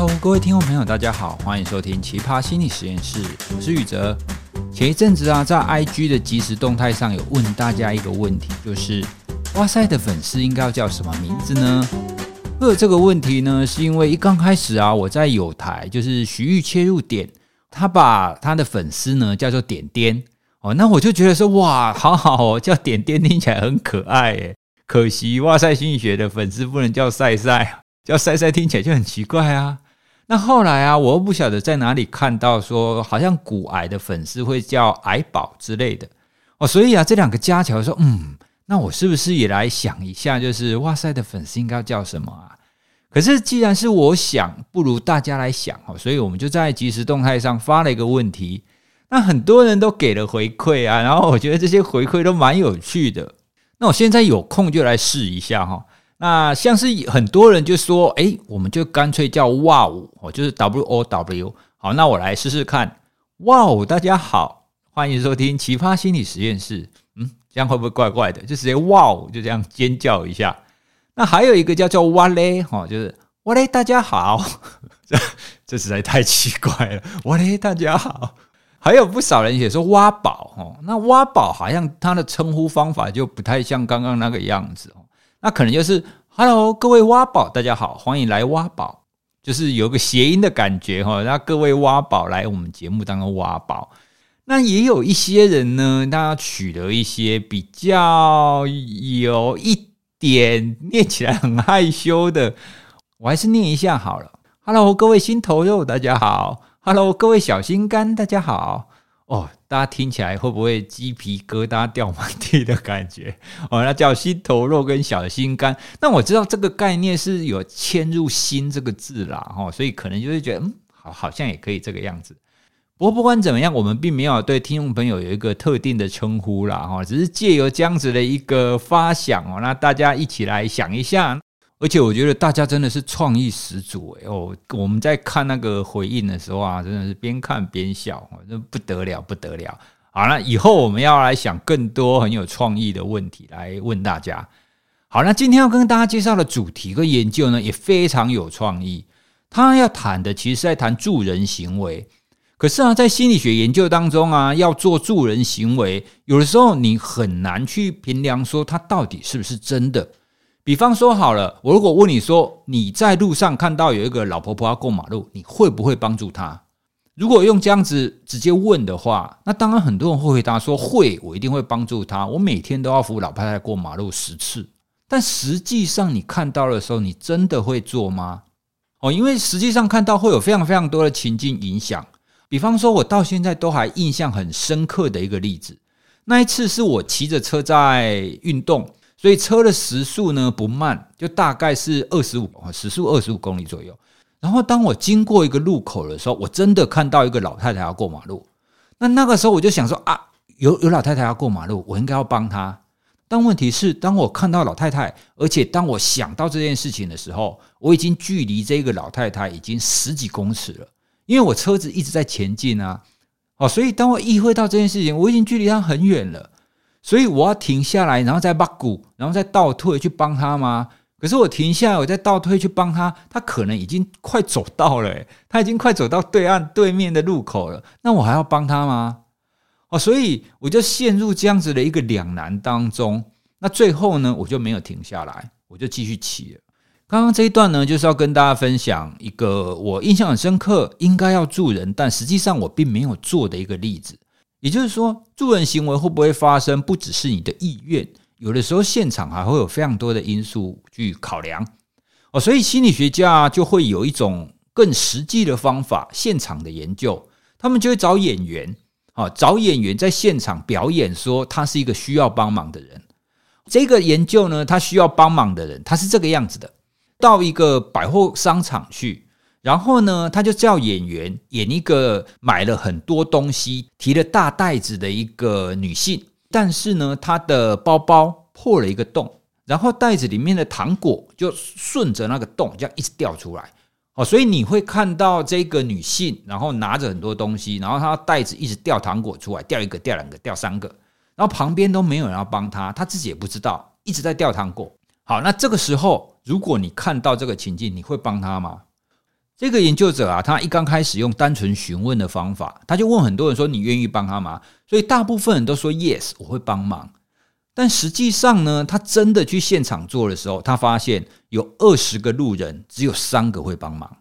Hello，各位听众朋友，大家好，欢迎收听奇葩心理实验室，我是宇哲。前一阵子啊，在 IG 的即时动态上有问大家一个问题，就是哇塞的粉丝应该要叫什么名字呢？会有这个问题呢，是因为一刚开始啊，我在有台就是徐玉切入点，他把他的粉丝呢叫做点点哦，那我就觉得说哇，好好哦，叫点点听起来很可爱耶，可惜哇塞心理学的粉丝不能叫赛赛。叫赛赛听起来就很奇怪啊。那后来啊，我又不晓得在哪里看到说，好像股癌的粉丝会叫癌宝之类的哦。所以啊，这两个加起来说，嗯，那我是不是也来想一下，就是哇塞的粉丝应该叫什么啊？可是既然是我想，不如大家来想哦。所以我们就在即时动态上发了一个问题，那很多人都给了回馈啊。然后我觉得这些回馈都蛮有趣的。那我现在有空就来试一下哈。那像是很多人就说，哎，我们就干脆叫哇哦，就是 W O W。好，那我来试试看。哇哦，大家好，欢迎收听奇葩心理实验室。嗯，这样会不会怪怪的？就直接哇哦，就这样尖叫一下。那还有一个叫做哇嘞，哈，就是哇嘞，大家好。这 这实在太奇怪了。哇嘞，大家好。还有不少人也说挖宝，哦，那挖宝好像他的称呼方法就不太像刚刚那个样子哦。那可能就是，Hello，各位挖宝，大家好，欢迎来挖宝，就是有个谐音的感觉哈。那各位挖宝来我们节目当中挖宝，那也有一些人呢，他取得一些比较有一点念起来很害羞的，我还是念一下好了。Hello，各位心头肉，大家好。Hello，各位小心肝，大家好。哦。大家听起来会不会鸡皮疙瘩掉满地的感觉？哦，那叫心头肉跟小心肝。那我知道这个概念是有嵌入“心”这个字啦，哈，所以可能就会觉得，嗯，好，好像也可以这个样子。不过不管怎么样，我们并没有对听众朋友有一个特定的称呼啦，哈，只是借由这样子的一个发想哦，那大家一起来想一下。而且我觉得大家真的是创意十足诶哦！我们在看那个回应的时候啊，真的是边看边笑，那不得了不得了。好，那以后我们要来想更多很有创意的问题来问大家。好，那今天要跟大家介绍的主题和研究呢，也非常有创意。他要谈的其实是在谈助人行为，可是啊，在心理学研究当中啊，要做助人行为，有的时候你很难去评量说它到底是不是真的。比方说好了，我如果问你说，你在路上看到有一个老婆婆要过马路，你会不会帮助她？如果用这样子直接问的话，那当然很多人会回答说会，我一定会帮助她。我每天都要扶老太太过马路十次，但实际上你看到的时候，你真的会做吗？哦，因为实际上看到会有非常非常多的情境影响。比方说，我到现在都还印象很深刻的一个例子，那一次是我骑着车在运动。所以车的时速呢不慢，就大概是二十五，时速二十五公里左右。然后当我经过一个路口的时候，我真的看到一个老太太要过马路。那那个时候我就想说啊，有有老太太要过马路，我应该要帮她。但问题是，当我看到老太太，而且当我想到这件事情的时候，我已经距离这个老太太已经十几公尺了，因为我车子一直在前进啊。哦，所以当我意会到这件事情，我已经距离她很远了。所以我要停下来，然后再把鼓，然后再倒退去帮他吗？可是我停下来，我再倒退去帮他，他可能已经快走到了，他已经快走到对岸对面的路口了。那我还要帮他吗？哦，所以我就陷入这样子的一个两难当中。那最后呢，我就没有停下来，我就继续骑。刚刚这一段呢，就是要跟大家分享一个我印象很深刻，应该要助人，但实际上我并没有做的一个例子。也就是说，助人行为会不会发生，不只是你的意愿，有的时候现场还会有非常多的因素去考量哦。所以心理学家就会有一种更实际的方法，现场的研究，他们就会找演员啊，找演员在现场表演，说他是一个需要帮忙的人。这个研究呢，他需要帮忙的人，他是这个样子的：到一个百货商场去。然后呢，他就叫演员演一个买了很多东西、提了大袋子的一个女性，但是呢，她的包包破了一个洞，然后袋子里面的糖果就顺着那个洞这样一直掉出来。哦，所以你会看到这个女性，然后拿着很多东西，然后她袋子一直掉糖果出来，掉一个、掉两个、掉三个，然后旁边都没有人要帮她，她自己也不知道，一直在掉糖果。好，那这个时候，如果你看到这个情境，你会帮她吗？这个研究者啊，他一刚开始用单纯询问的方法，他就问很多人说：“你愿意帮他吗？”所以大部分人都说：“Yes，我会帮忙。”但实际上呢，他真的去现场做的时候，他发现有二十个路人，只有三个会帮忙，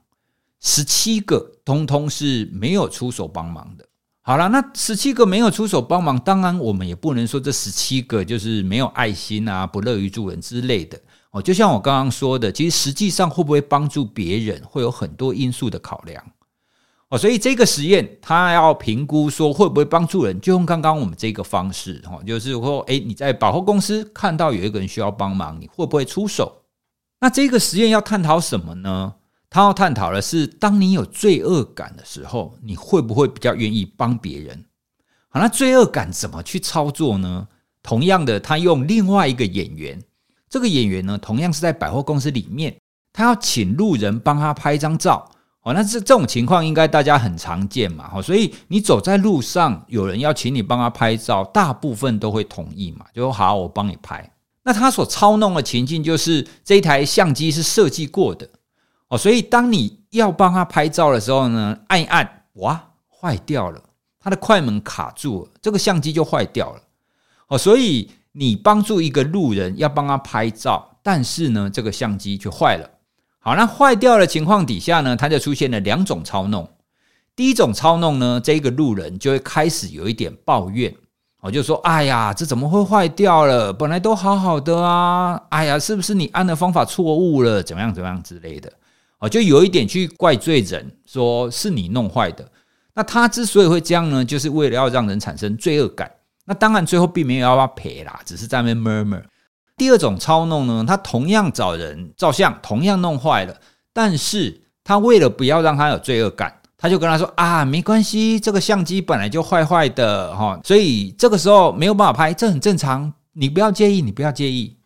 十七个通通是没有出手帮忙的。好了，那十七个没有出手帮忙，当然我们也不能说这十七个就是没有爱心啊，不乐于助人之类的。哦，就像我刚刚说的，其实实际上会不会帮助别人，会有很多因素的考量。哦，所以这个实验他要评估说会不会帮助人，就用刚刚我们这个方式，哈，就是说，诶，你在百货公司看到有一个人需要帮忙，你会不会出手？那这个实验要探讨什么呢？他要探讨的是，当你有罪恶感的时候，你会不会比较愿意帮别人？好，那罪恶感怎么去操作呢？同样的，他用另外一个演员。这个演员呢，同样是在百货公司里面，他要请路人帮他拍一张照。哦，那这这种情况应该大家很常见嘛。哦，所以你走在路上，有人要请你帮他拍照，大部分都会同意嘛，就好，我帮你拍。那他所操弄的情境就是这一台相机是设计过的。哦，所以当你要帮他拍照的时候呢，按一按，哇，坏掉了，他的快门卡住了，这个相机就坏掉了。哦，所以。你帮助一个路人要帮他拍照，但是呢，这个相机却坏了。好，那坏掉的情况底下呢，他就出现了两种操弄。第一种操弄呢，这个路人就会开始有一点抱怨，我就说：“哎呀，这怎么会坏掉了？本来都好好的啊！哎呀，是不是你按的方法错误了？怎么样怎么样之类的？哦，就有一点去怪罪人，说是你弄坏的。那他之所以会这样呢，就是为了要让人产生罪恶感。那当然，最后并没有要他赔啦，只是在那边 murmur。第二种操弄呢，他同样找人照相，同样弄坏了，但是他为了不要让他有罪恶感，他就跟他说啊，没关系，这个相机本来就坏坏的哈，所以这个时候没有办法拍，这很正常，你不要介意，你不要介意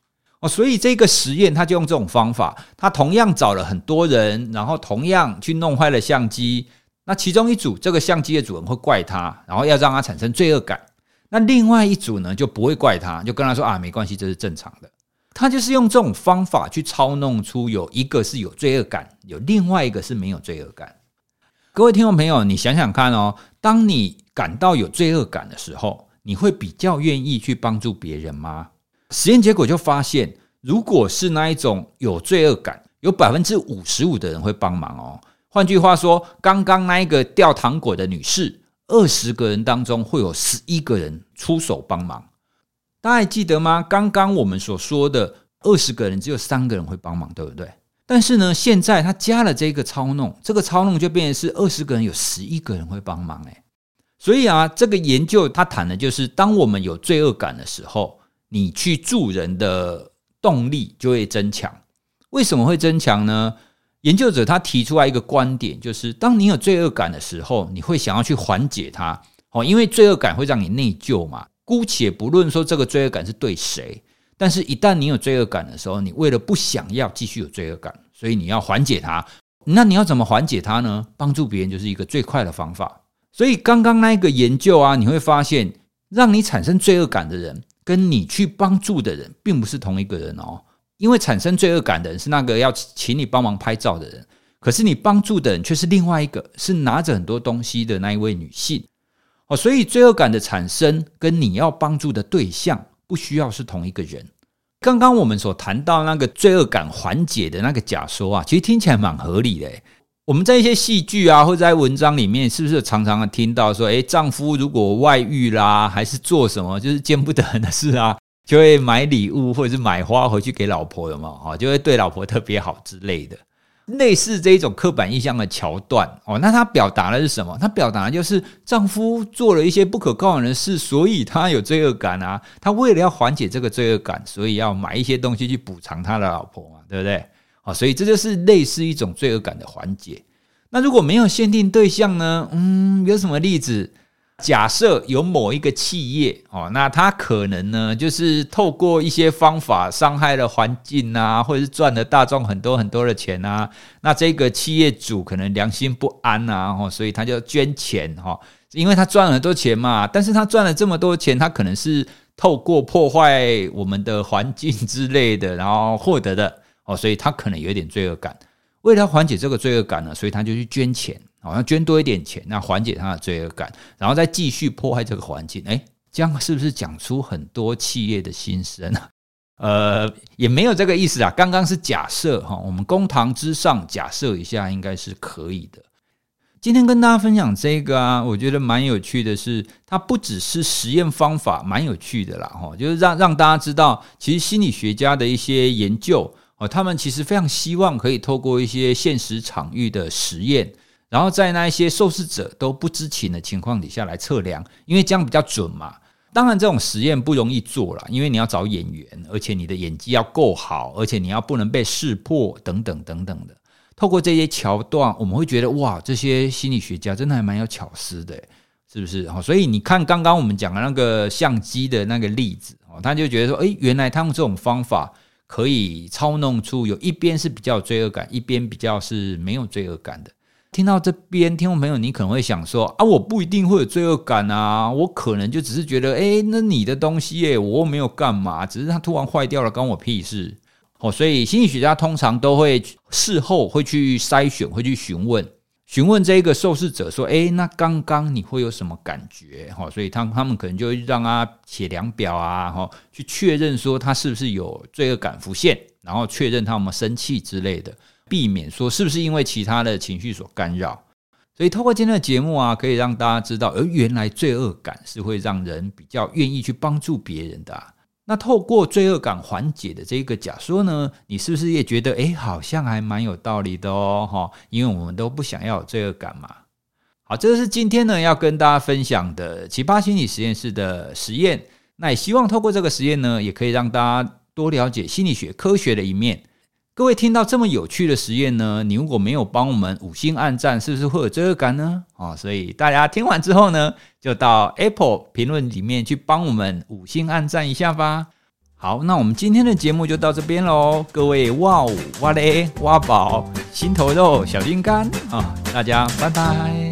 哦。所以这个实验他就用这种方法，他同样找了很多人，然后同样去弄坏了相机。那其中一组这个相机的主人会怪他，然后要让他产生罪恶感。那另外一组呢，就不会怪他，就跟他说啊，没关系，这是正常的。他就是用这种方法去操弄出有一个是有罪恶感，有另外一个是没有罪恶感。各位听众朋友，你想想看哦，当你感到有罪恶感的时候，你会比较愿意去帮助别人吗？实验结果就发现，如果是那一种有罪恶感，有百分之五十五的人会帮忙哦。换句话说，刚刚那一个掉糖果的女士。二十个人当中会有十一个人出手帮忙，大家还记得吗？刚刚我们所说的二十个人只有三个人会帮忙，对不对？但是呢，现在他加了这个操弄，这个操弄就变成是二十个人有十一个人会帮忙，诶。所以啊，这个研究他谈的就是，当我们有罪恶感的时候，你去助人的动力就会增强。为什么会增强呢？研究者他提出来一个观点，就是当你有罪恶感的时候，你会想要去缓解它，哦，因为罪恶感会让你内疚嘛。姑且不论说这个罪恶感是对谁，但是一旦你有罪恶感的时候，你为了不想要继续有罪恶感，所以你要缓解它。那你要怎么缓解它呢？帮助别人就是一个最快的方法。所以刚刚那个研究啊，你会发现，让你产生罪恶感的人，跟你去帮助的人，并不是同一个人哦。因为产生罪恶感的人是那个要请你帮忙拍照的人，可是你帮助的人却是另外一个，是拿着很多东西的那一位女性。哦，所以罪恶感的产生跟你要帮助的对象不需要是同一个人。刚刚我们所谈到那个罪恶感缓解的那个假说啊，其实听起来蛮合理的。我们在一些戏剧啊，或者在文章里面，是不是常常听到说，诶，丈夫如果外遇啦，还是做什么就是见不得人的事啊？就会买礼物或者是买花回去给老婆的嘛，哈，就会对老婆特别好之类的，类似这一种刻板印象的桥段哦。那他表达的是什么？他表达的就是丈夫做了一些不可告人的事，所以他有罪恶感啊。他为了要缓解这个罪恶感，所以要买一些东西去补偿他的老婆嘛，对不对？啊，所以这就是类似一种罪恶感的缓解。那如果没有限定对象呢？嗯，有什么例子？假设有某一个企业哦，那他可能呢，就是透过一些方法伤害了环境啊，或者是赚了大众很多很多的钱啊，那这个企业主可能良心不安啊，所以他就捐钱哈，因为他赚了很多钱嘛，但是他赚了这么多钱，他可能是透过破坏我们的环境之类的，然后获得的哦，所以他可能有点罪恶感。为了缓解这个罪恶感呢，所以他就去捐钱，好像捐多一点钱，那缓解他的罪恶感，然后再继续破坏这个环境。诶，这样是不是讲出很多企业的心声啊？呃，也没有这个意思啊。刚刚是假设哈，我们公堂之上假设一下，应该是可以的。今天跟大家分享这个啊，我觉得蛮有趣的是，它不只是实验方法，蛮有趣的啦哈，就是让让大家知道，其实心理学家的一些研究。哦，他们其实非常希望可以透过一些现实场域的实验，然后在那一些受试者都不知情的情况底下来测量，因为这样比较准嘛。当然，这种实验不容易做了，因为你要找演员，而且你的演技要够好，而且你要不能被识破，等等等等的。透过这些桥段，我们会觉得哇，这些心理学家真的还蛮有巧思的，是不是？所以你看刚刚我们讲的那个相机的那个例子，哦，他就觉得说，诶，原来他们这种方法。可以操弄出有一边是比较有罪恶感，一边比较是没有罪恶感的。听到这边，听众朋友，你可能会想说啊，我不一定会有罪恶感啊，我可能就只是觉得，诶，那你的东西耶，我又没有干嘛，只是它突然坏掉了，关我屁事。哦，所以心理学家通常都会事后会去筛选，会去询问。询问这一个受试者说：“诶，那刚刚你会有什么感觉？”哈，所以他他们可能就让他写量表啊，哈，去确认说他是不是有罪恶感浮现，然后确认他有没有生气之类的，避免说是不是因为其他的情绪所干扰。所以透过今天的节目啊，可以让大家知道，而原来罪恶感是会让人比较愿意去帮助别人的。那透过罪恶感缓解的这个假说呢，你是不是也觉得，诶，好像还蛮有道理的哦，哈，因为我们都不想要有罪恶感嘛。好，这是今天呢要跟大家分享的奇葩心理实验室的实验。那也希望透过这个实验呢，也可以让大家多了解心理学科学的一面。各位听到这么有趣的实验呢，你如果没有帮我们五星按赞，是不是会有罪恶感呢？啊，所以大家听完之后呢，就到 Apple 评论里面去帮我们五星按赞一下吧。好，那我们今天的节目就到这边喽。各位哇哦哇嘞哇宝心头肉小心肝啊，大家拜拜。